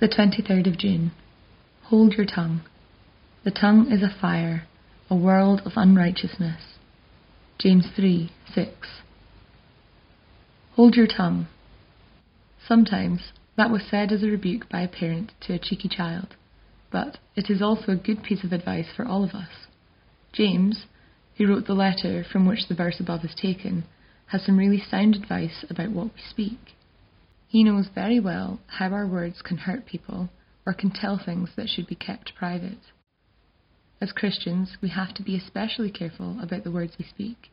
The 23rd of June. Hold your tongue. The tongue is a fire, a world of unrighteousness. James 3 6. Hold your tongue. Sometimes that was said as a rebuke by a parent to a cheeky child, but it is also a good piece of advice for all of us. James, who wrote the letter from which the verse above is taken, has some really sound advice about what we speak. He knows very well how our words can hurt people or can tell things that should be kept private. As Christians, we have to be especially careful about the words we speak.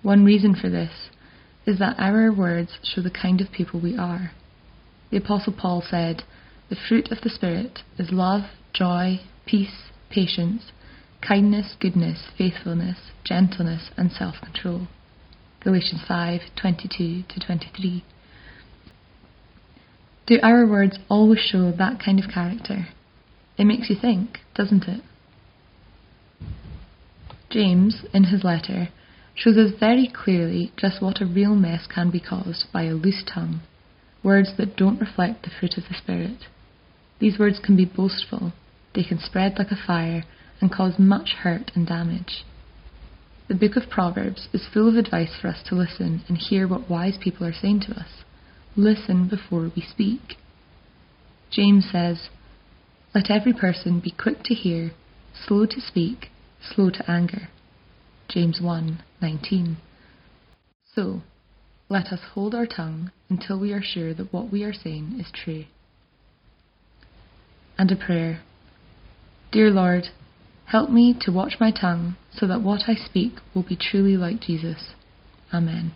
One reason for this is that our words show the kind of people we are. The Apostle Paul said, The fruit of the Spirit is love, joy, peace, patience, kindness, goodness, faithfulness, gentleness, and self control. Galatians 5:22 to 23. Do our words always show that kind of character? It makes you think, doesn't it? James, in his letter, shows us very clearly just what a real mess can be caused by a loose tongue, words that don't reflect the fruit of the Spirit. These words can be boastful, they can spread like a fire and cause much hurt and damage. The book of Proverbs is full of advice for us to listen and hear what wise people are saying to us. Listen before we speak. James says, Let every person be quick to hear, slow to speak, slow to anger. James 1:19. So, let us hold our tongue until we are sure that what we are saying is true. And a prayer. Dear Lord, help me to watch my tongue so that what I speak will be truly like Jesus. Amen.